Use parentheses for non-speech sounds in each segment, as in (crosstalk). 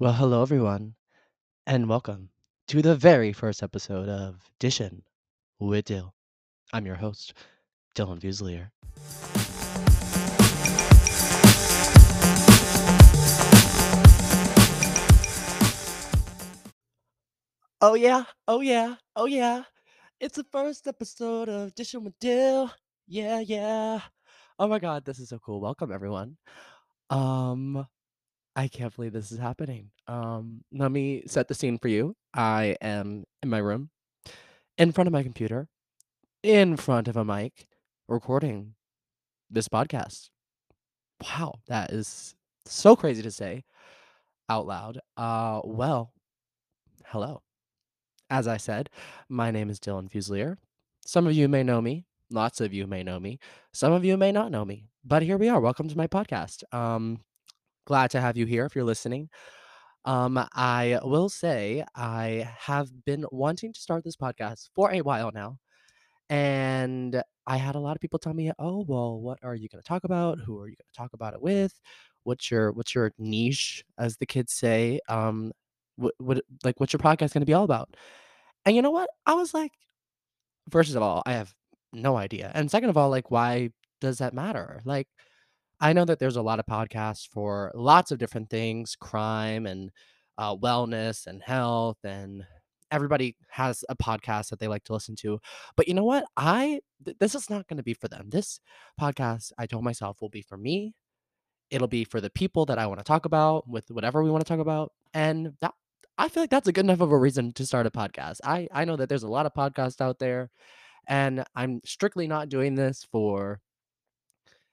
Well, hello everyone, and welcome to the very first episode of Dishin with Dyl. I'm your host, Dylan Fuselier. Oh yeah, oh yeah, oh yeah. It's the first episode of Dishin with Dyl. Yeah, yeah. Oh my god, this is so cool. Welcome everyone. Um, I can't believe this is happening. Um, let me set the scene for you. I am in my room, in front of my computer, in front of a mic, recording this podcast. Wow, that is so crazy to say out loud. Uh, well, hello. As I said, my name is Dylan Fuselier. Some of you may know me. Lots of you may know me. Some of you may not know me. But here we are. Welcome to my podcast. Um, glad to have you here if you're listening. Um, I will say I have been wanting to start this podcast for a while now. And I had a lot of people tell me, "Oh, well, what are you going to talk about? Who are you going to talk about it with? What's your what's your niche, as the kids say? Um, what what like what's your podcast going to be all about?" And you know what? I was like, first of all, I have no idea. And second of all, like, why does that matter? Like, I know that there's a lot of podcasts for lots of different things, crime and uh, wellness and health, and everybody has a podcast that they like to listen to. But you know what? I th- this is not going to be for them. This podcast, I told myself, will be for me. It'll be for the people that I want to talk about with whatever we want to talk about, and that I feel like that's a good enough of a reason to start a podcast. I I know that there's a lot of podcasts out there, and I'm strictly not doing this for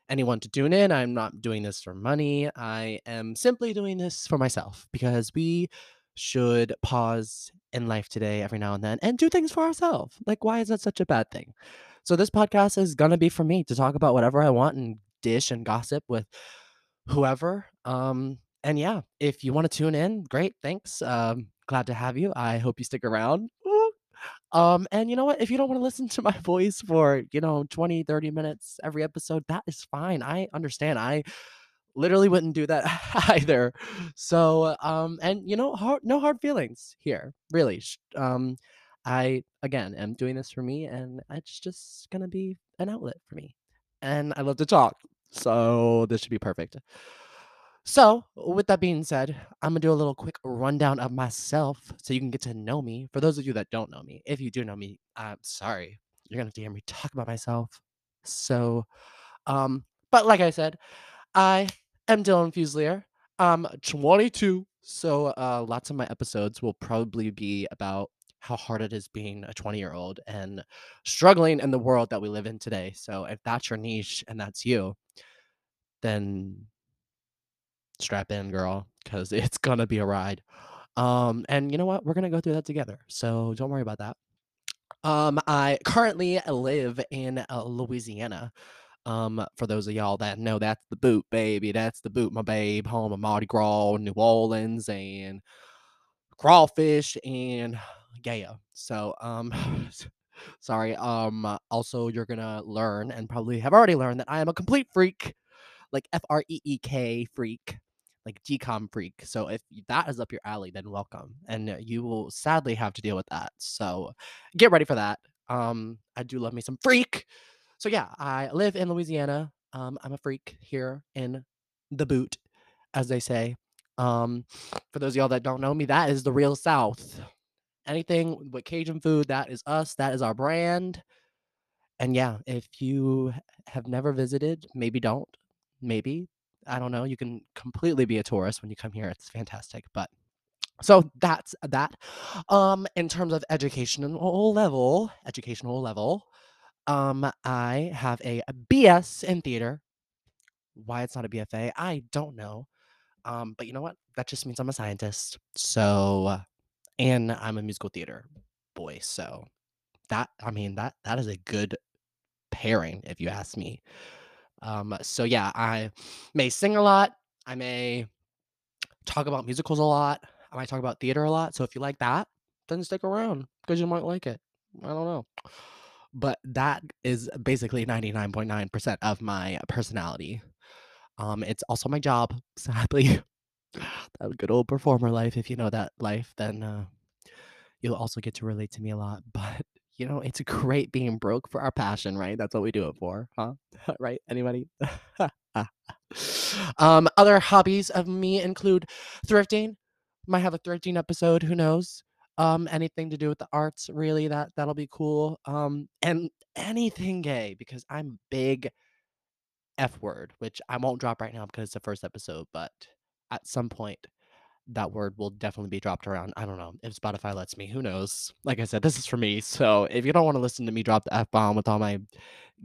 anyone to tune in. I'm not doing this for money. I am simply doing this for myself because we should pause in life today every now and then and do things for ourselves. Like, why is that such a bad thing? So, this podcast is going to be for me to talk about whatever I want and dish and gossip with whoever. Um, and yeah, if you want to tune in, great. Thanks. Um, glad to have you. I hope you stick around. Woo. Um, and you know what? If you don't want to listen to my (laughs) voice for, you know, 20, 30 minutes every episode, that is fine. I understand. I literally wouldn't do that (laughs) either. So, um, and you know, hard, no hard feelings here, really. Um, I again am doing this for me, and it's just gonna be an outlet for me. And I love to talk, so this should be perfect. So, with that being said, I'm gonna do a little quick rundown of myself so you can get to know me. For those of you that don't know me, if you do know me, I'm sorry. You're gonna have to hear me talk about myself. So, um, but like I said, I am Dylan Fuselier. I'm 22, so uh, lots of my episodes will probably be about how hard it is being a 20 year old and struggling in the world that we live in today. So, if that's your niche and that's you, then strap in, girl, because (laughs) it's gonna be a ride. Um, and you know what? We're gonna go through that together. So don't worry about that. Um, I currently live in uh, Louisiana. Um, for those of y'all that know, that's the boot, baby. That's the boot, my babe. Home of Mardi Gras, New Orleans, and crawfish and (sighs) yeah. So, um, (laughs) sorry. Um, also, you're gonna learn and probably have already learned that I am a complete freak like F R E E K freak, like GCOM freak. So if that is up your alley, then welcome, and uh, you will sadly have to deal with that. So get ready for that. Um, I do love me some freak. So yeah, I live in Louisiana. Um, I'm a freak here in the boot, as they say. Um, for those of y'all that don't know me, that is the real South. Anything with Cajun food, that is us. That is our brand. And yeah, if you have never visited, maybe don't. Maybe. I don't know. You can completely be a tourist when you come here. It's fantastic. But so that's that. Um, in terms of educational level, educational level, um, I have a BS in theater. Why it's not a BFA, I don't know. Um, but you know what? That just means I'm a scientist. So, and I'm a musical theater boy. So that I mean that that is a good pairing, if you ask me. Um, so yeah, I may sing a lot. I may talk about musicals a lot. I might talk about theater a lot. So if you like that, then stick around because you might like it. I don't know. But that is basically 99.9% of my personality. Um, it's also my job, (laughs) sadly. that good old performer life. If you know that life, then uh, you'll also get to relate to me a lot. (laughs) But you know, it's great being broke for our passion, right? That's what we do it for, huh? (laughs) right? Anybody? (laughs) um, other hobbies of me include thrifting. Might have a thrifting episode. Who knows? Um, anything to do with the arts, really? That that'll be cool. Um, and anything gay because I'm big F word, which I won't drop right now because it's the first episode, but at some point that word will definitely be dropped around. I don't know if Spotify lets me. Who knows? Like I said, this is for me. So if you don't want to listen to me drop the F bomb with all my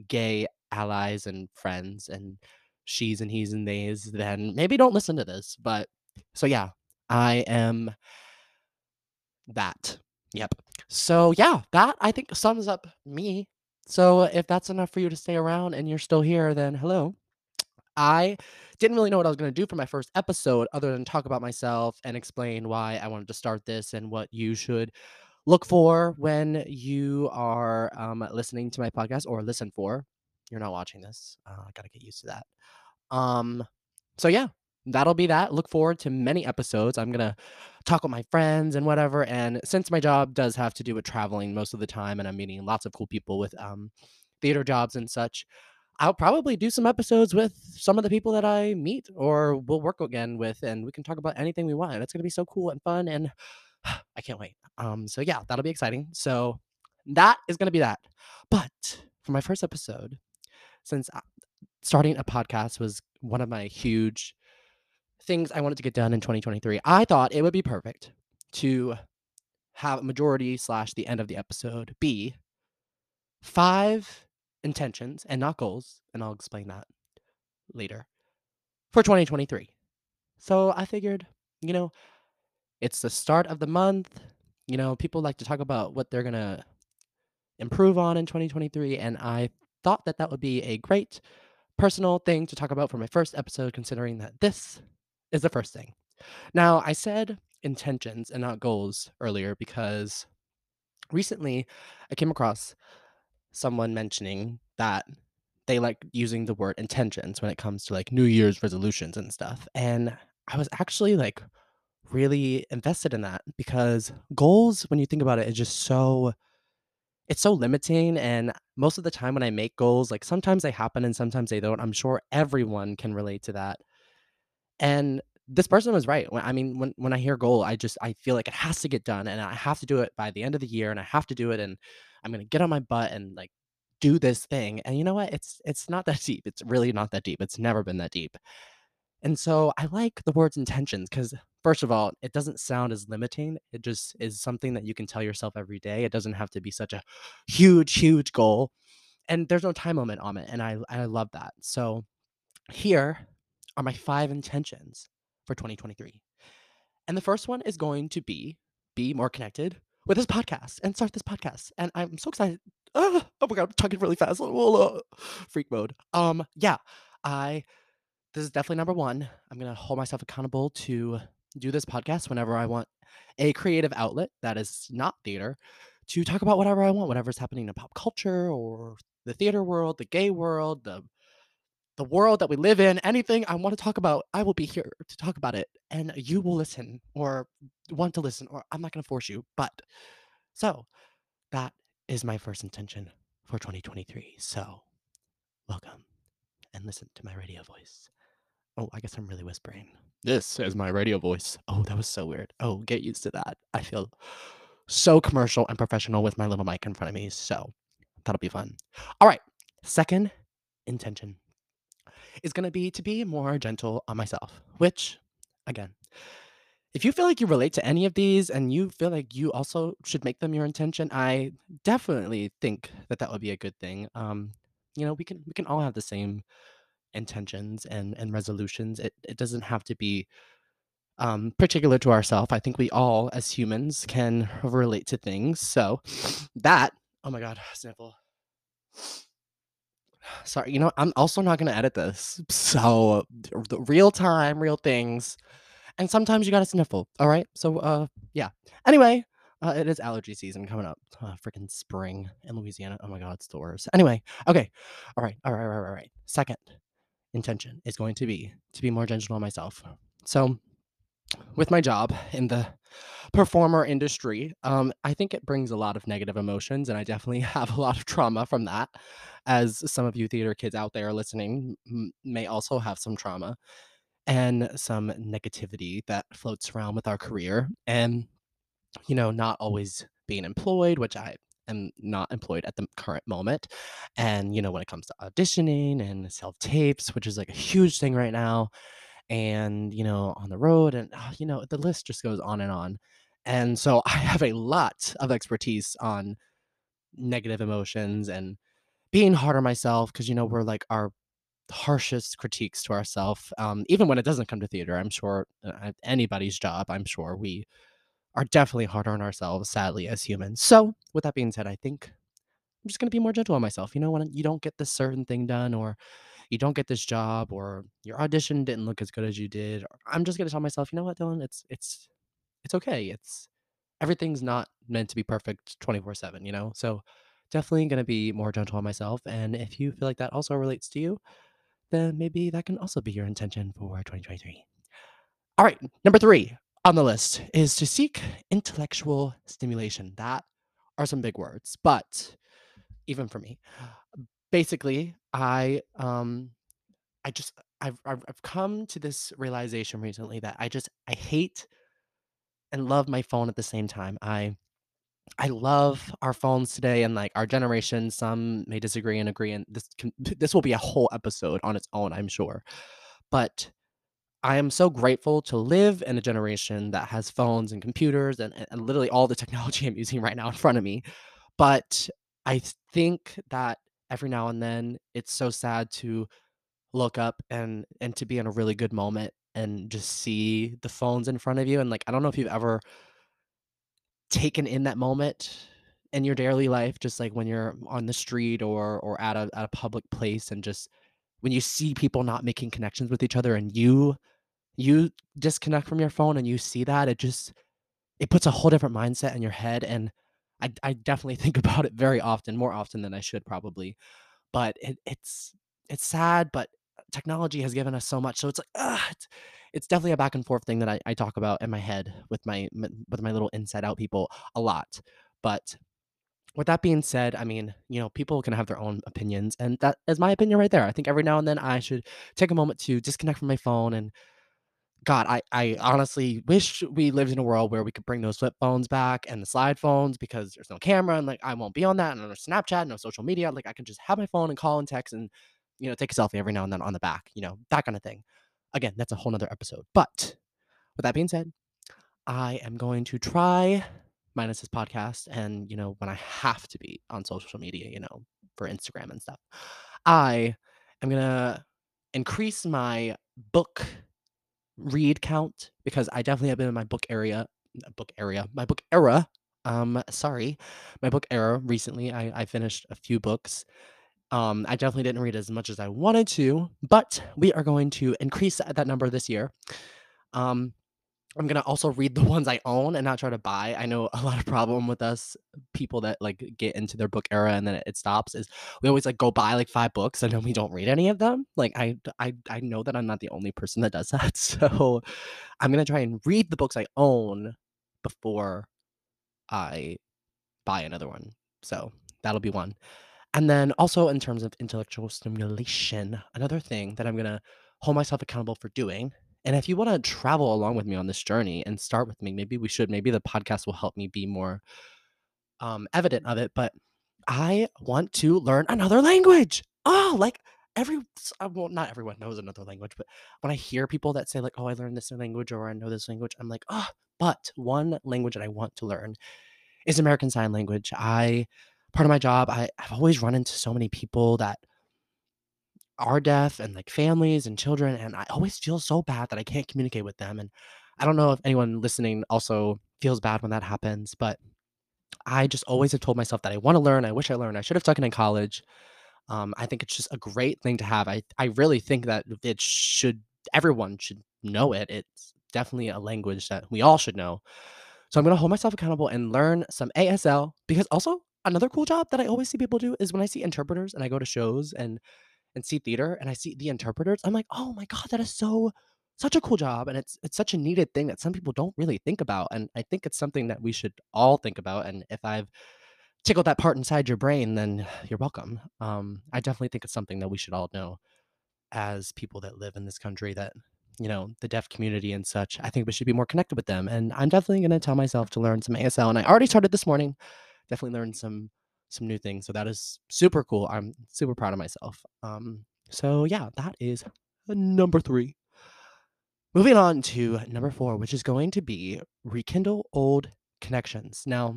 gay allies and friends and she's and he's and theys, then maybe don't listen to this. But so yeah, I am that. Yep. So yeah, that I think sums up me. So if that's enough for you to stay around and you're still here, then hello. I didn't really know what I was going to do for my first episode other than talk about myself and explain why I wanted to start this and what you should look for when you are um, listening to my podcast or listen for. You're not watching this. Uh, I got to get used to that. Um, so yeah, that'll be that. Look forward to many episodes. I'm gonna talk with my friends and whatever. And since my job does have to do with traveling most of the time, and I'm meeting lots of cool people with um, theater jobs and such, I'll probably do some episodes with some of the people that I meet or we'll work again with, and we can talk about anything we want. It's gonna be so cool and fun, and (sighs) I can't wait. Um, so yeah, that'll be exciting. So that is gonna be that. But for my first episode, since uh, starting a podcast was one of my huge things I wanted to get done in 2023, I thought it would be perfect to have majority slash the end of the episode be five intentions and not goals, and I'll explain that later for 2023. So I figured, you know, it's the start of the month. You know, people like to talk about what they're going to improve on in 2023, and I thought that that would be a great personal thing to talk about for my first episode, considering that this is the first thing. Now, I said intentions and not goals earlier because recently I came across someone mentioning that they like using the word intentions when it comes to like New Year's resolutions and stuff. And I was actually like really invested in that because goals, when you think about it, is just so it's so limiting. And most of the time when I make goals, like sometimes they happen and sometimes they don't. I'm sure everyone can relate to that. And this person was right. When, I mean, when when I hear goal, I just I feel like it has to get done, and I have to do it by the end of the year, and I have to do it, and I'm gonna get on my butt and like do this thing. And you know what? It's it's not that (laughs) deep. It's really not that deep. It's never been that deep. And so I like the words intentions because first of all, it doesn't sound as limiting. It just is something that you can tell yourself every day. It doesn't have to be such a huge, huge goal. And there's no time limit on it. And I I love that. So here are my five intentions for 2023. And the first one is going to be be more connected with this podcast and start this podcast. And I'm so excited. Ah, (laughs) oh my god, I'm talking really fast. (laughs) Freak mode. Um, yeah, I this is definitely number one. I'm gonna hold myself accountable to do this podcast whenever I want a creative outlet that is not theater to talk about whatever I want, whatever's happening in pop culture or the theater world, the gay world, the the world that we live in, anything I want to talk about, I will be here to talk about it. And you will listen or want to listen, or I'm not going to force you. But so that is my first intention for 2023. So welcome and listen to my radio voice. Oh, I guess I'm really whispering. This is my radio voice. Oh, that was so weird. Oh, get used to that. I feel so commercial and professional with my little mic in front of me. So that'll be fun. All right. Second intention is going to be to be more gentle on myself, which, again, if you feel like you relate to any of these and you feel like you also should make them your intention, I definitely think that that would be a good thing. Um, you know, we can we can all have the same intentions and and resolutions. It it doesn't have to be um, particular to ourselves. I think we all, as humans, can relate to things. So that, oh my god, (sighs) sniffle. Sorry, you know, I'm also not gonna edit this. So the real time, real things. And sometimes you gotta sniffle. All right. So uh yeah. Anyway, uh, it is allergy season coming up. Uh, freaking spring in Louisiana. Oh my god, it's the worst. Anyway, okay. All right, all right, all right, all right. Second intention is going to be to be more gentle on myself. So with my job in the performer industry, um, I think it brings a lot of negative emotions, and I definitely (laughs) have a lot of trauma from that. As some of you theater kids out there listening m- may also have some trauma and some negativity that floats around with our career. And you know, not always being employed, which I am not employed at the current moment. And, you know, when it comes to auditioning and self tapes, which is like a huge thing right now, and, you know, on the road, and, uh, you know, the list just goes on and on. And so (laughs) I have a lot of expertise on negative emotions and being hard on myself because, you know, we're like our harshest critiques to ourselves. Um, even when it doesn't come to theater, I'm sure uh, anybody's job, I'm sure we are definitely harder on ourselves, sadly, as humans. So, with that being said, I think I'm just gonna be more gentle on myself. You know, when you don't get this certain thing done, or you don't get this job, or your audition didn't look as good as you did, I'm just gonna tell myself, you know what, Dylan, it's it's it's okay. It's everything's not meant to be perfect 24/7, you know? So definitely gonna be more gentle on myself. And if you feel like that also relates to you, then maybe that can also be your intention for 2023. All right, number three on the list is to seek intellectual stimulation. That are some big words, but even for me, basically, I um I just I've I've come to this realization recently that I just I hate and love my phone at the same time. I I love our phones today and like our generation. Some may disagree and agree, and this can (laughs) this will be a whole episode on its own, I'm sure. But I am so grateful to live in a generation that has phones and computers and and literally all the (laughs) technology I'm using right now in front of me. But I think that every now and then it's so sad to look up and and to be in a really good moment and just see the phones in front of you. And like, I don't know if you've ever taken in that moment in your daily life, just like when you're on the street or or at a at a public place and just when you see people not making connections with each other and you you disconnect from your phone and you see that, it just it puts a whole different mindset in your head, and I I definitely (laughs) think about it very often, more often than I should probably, but it it's it's sad, but technology has given us so much, so it's like, it's it's definitely a back and forth thing that I I talk about in my head with my with my little inside out people a lot, but with that being said, I mean, you know, people can have their own opinions, and that is my opinion right there. I think every now and then I should take a moment to disconnect from my phone and God, I I honestly wish we lived in a world where we could bring those flip phones back and the slide phones because there's no camera and like I won't be on that and no Snapchat, no social media. Like I can just have my phone and call and text and you know take a selfie every now and then on the back, you know that kind of thing. Again, that's a whole nother episode. But with that being said, I am going to try minus this podcast and you know when I have to be on social media, you know for Instagram and stuff. I am gonna increase my book read count because I definitely have been in my book area book area, my book era. Um, sorry, my book era recently. I, I finished a few books. Um, I definitely didn't read as much as I wanted to, but we are going to increase that number this year. Um, I'm gonna also read the (laughs) ones I own and not try to buy. I know a lot of problem with us people that like get into their book era and then it, stops is we always like go buy like five books and then we don't read any of them. Like I I I know that I'm not the only person that does (laughs) that. So I'm gonna try and read the books I own before I buy another one. So that'll be one. And then also in terms of intellectual stimulation, another thing that I'm gonna hold myself accountable for doing. And if you want to travel along with me on this journey and start with me, maybe we should. Maybe the podcast will help me be more um, evident of it. But I want to learn another language. Oh, like every uh, well, not everyone knows another language, but when I hear people that say like, "Oh, I learned this language" or "I know this language," I'm like, "Oh." But one language that I want to learn is American Sign Language. I part of my job, I, I've always run into so many people that are deaf and like families and children, and I always feel so bad that I can't communicate with them. And I don't know if anyone listening also feels bad when that happens, but I just always have told myself that I want to learn. I wish I learned. I should have taken it in college. Um, I think it's just a great thing to have. I I really think that it should everyone should know it. It's definitely a language that we all should know. So I'm gonna hold myself accountable and learn some ASL because also another cool job that I always see people do is when I see interpreters and I go to shows and and see theater and I see the interpreters, I'm like, oh my god, that is so such a cool job and it's it's such a needed thing that some people don't really think about and I think it's something that we should all think about and if I've tickled that part inside your brain then you're welcome. Um, I definitely think it's something that we should all know as people that live in this country that you know the deaf community and such i think we should be more connected with them and i'm definitely going to tell myself to learn some asl and i already started this morning definitely learned some some new things so that is super cool i'm super proud of myself um so yeah that is number three. Moving on to number four which is going to be rekindle old connections. Now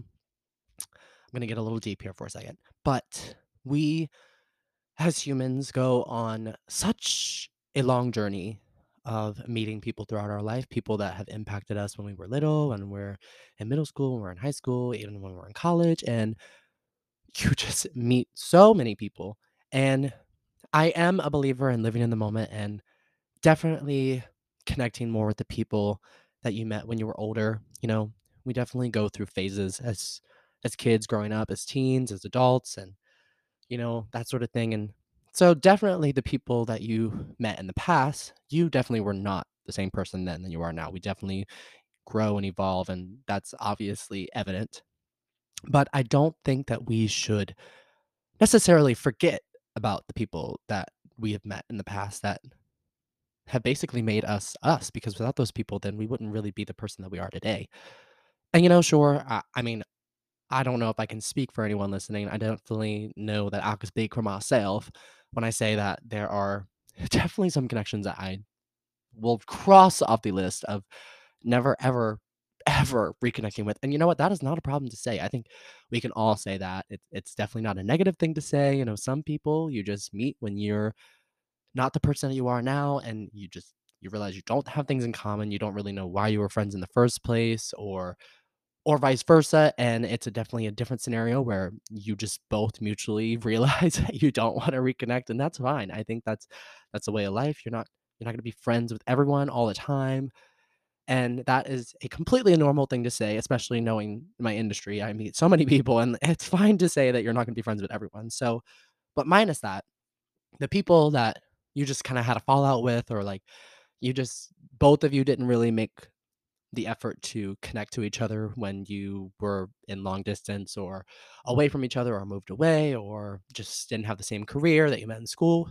i'm going to get a little deep here for a second but we as humans go on such a long journey of meeting people throughout our life, people that have impacted us when we were little, when we're in middle school, when we're in high school, even when we're in college, and you just meet so many people. And I am a believer in living in the moment and definitely connecting more with the people that you met when you were older. You know, we definitely go through phases as as kids growing up, as teens, as adults, and you know, that sort of thing. And so definitely the people that you met in the past, you definitely were not the same person then than you are now. We definitely grow and evolve, and that's obviously evident. But I don't think that we should necessarily forget about the people that we have met in the past that have basically made us us because without those people then we wouldn't really be the person that we are today. And you know, sure, I, I mean, I don't know if I can speak for anyone listening. I definitely know that I can speak for myself when I say that there are (laughs) definitely some connections that I will cross off the list of never, ever, ever reconnecting with. And you know what? That is not a problem to say. I think we can all say that. It, it's definitely not a negative thing to say. You know, some people you just meet when you're not the person that you are now, and you just you realize you don't have things in common. You don't really know why you were friends in the first place, or or vice versa and it's a definitely a different scenario where you just both mutually (laughs) realize that you don't want to reconnect and that's fine i think that's that's the way of life you're not you're not going to be friends with everyone all the time and that is a completely normal thing to say especially knowing my industry i meet so many people and it's fine to say that you're not going to be friends with everyone so but minus that the people that you just kind of had a fallout with or like you just both of you didn't really make the effort to connect to each other when you were in long distance or away from each other or moved away or just didn't have the same career that you met in school.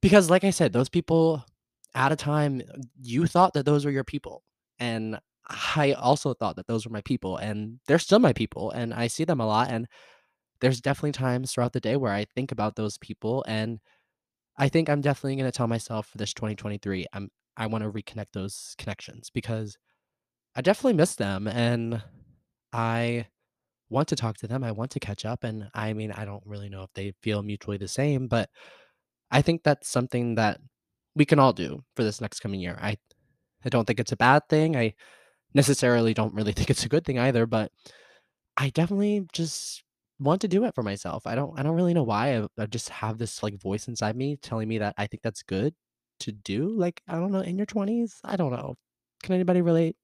Because, like I said, those people at a time, you thought that those were your people. And I also thought that those were my people. And they're still my people. And I see them a lot. And there's definitely times throughout the day where I think about those people. And I think I'm definitely going to tell myself for this 2023, I'm, I want to reconnect those connections because I definitely miss them, and I want to talk to them, I want to catch up, and I mean, I don't really know if they feel mutually the same, but I think that's something that we can all do for this next coming year. I I don't think it's a bad thing, I necessarily don't really (laughs) think it's a good thing either, but I definitely just want to do it for myself. I don't I don't really know why, I I just have this, like, voice inside me telling me that I think that's good to do, like, I don't know, in your 20s? I don't know. Can anybody relate?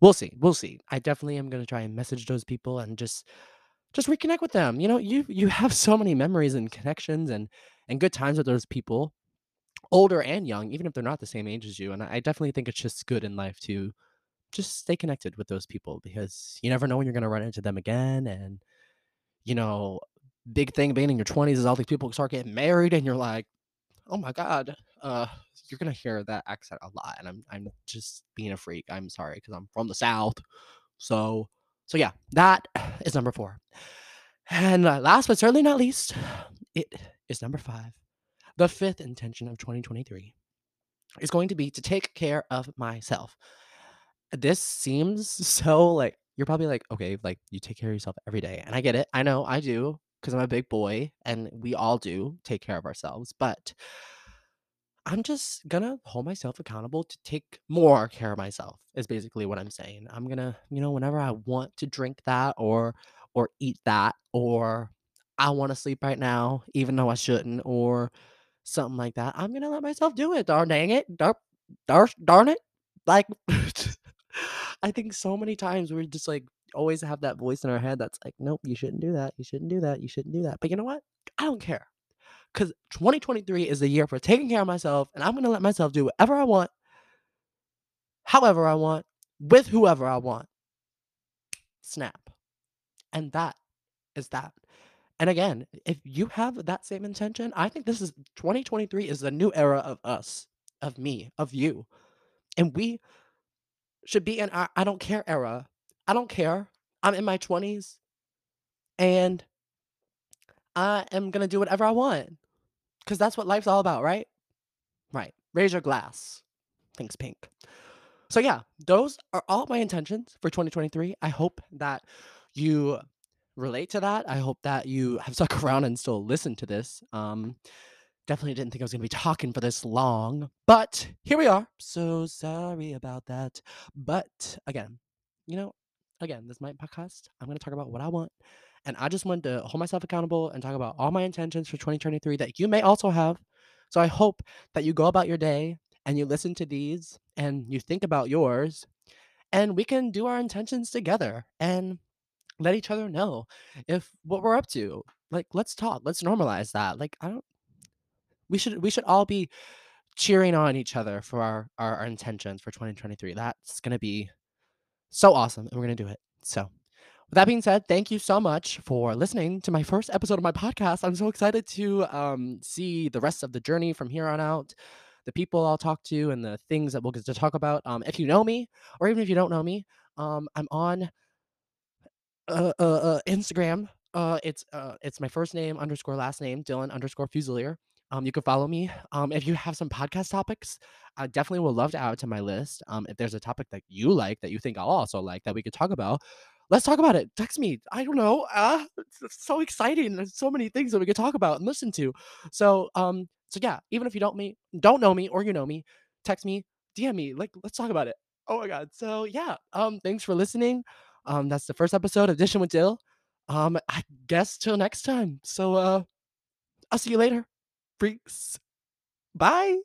We'll see, we'll see. I definitely am gonna try and message those people and just just reconnect with them. You know, you you have (laughs) so many memories and connections and and good times with those people, older and young, even if they're not the same age as you. And I definitely think it's just good in life to just stay connected with those people because you never know when you're gonna run into them again. And you know, big thing being in your 20s is all these people start getting married and you're like, oh my god, uh, you're gonna hear that accent a lot, and I'm I'm just being a freak. I'm sorry because I'm from the South. So so yeah, that is number four. And uh, last but certainly not least, it is number five. The fifth intention of 2023 is going to be to take care of myself. This seems (laughs) so like you're probably like, okay, like you take care of yourself every day. And I get it. I know I do because I'm a big boy and we all do take care of ourselves. But I'm just gonna hold myself accountable to take more care of myself is basically what I'm saying. I'm gonna, you know, whenever I want to drink that or or eat that or I want to sleep right now, even though I shouldn't, or something like that. I'm gonna let myself do it. Darn dang it. Dar, dar, darn it. Like (laughs) I think so many times we're just like always have that voice in our head that's like, nope, you shouldn't do that. You shouldn't do that. You shouldn't do that. But you know what? I don't care because 2023 is the year for taking care of myself, and I'm gonna let myself do whatever I want however I want, with whoever I want. Snap. And that is that. And again, if you have that same intention, I think this is 2023 is the new era of us, of me, of you. And we should be in our I don't care era. I don't care. I'm in my 20s and I am going to do whatever I want cuz that's what life's all about, right? Right. Raise your glass. Thanks pink. So yeah, those are all my intentions for 2023. I hope that you relate to that. I hope that you have (laughs) stuck around and still listen to this. Um, definitely didn't think I was going to be talking for this long, but here we are. So sorry about that. But again, you know, again, this is my podcast. I'm going to talk about what I want. And I just wanted to hold myself accountable and talk about all my intentions for 2023 that you may also have. So I hope that you go about your day and you listen to these and you think about yours and we can do our intentions together and let each other know if what we're up to. Like, let's talk. Let's normalize that. Like, I don't. We should we should all be cheering on each other for our our, our intentions for 2023. That's gonna be so awesome, and we're gonna do it. So, with that being said, thank you so much for listening to my first episode of my podcast. I'm so excited to um, see the rest of the journey from here on out, the people I'll talk to, and the things that we'll get to talk about. Um, if you know me, or even if you don't know me, um, I'm on uh, uh, uh, Instagram. Uh, it's uh, it's my first name underscore last name Dylan underscore Fusilier. Um, you can follow me. Um, if you have some podcast topics, I definitely would love to add to my list. Um, if there's a topic that you like that you think I'll also like that we could talk about, let's talk about it. Text me. I don't know. Uh, it's so exciting. There's so many things that we could talk about and listen to. So, um, so yeah, even if you don't me don't know me or you know me, text me, DM me. Like, let's talk about it. Oh my god. So yeah. Um, thanks for listening. Um, that's the first episode of Dishing with Dyl. Um, I guess till next time. So uh I'll see you later. Freaks. Bye.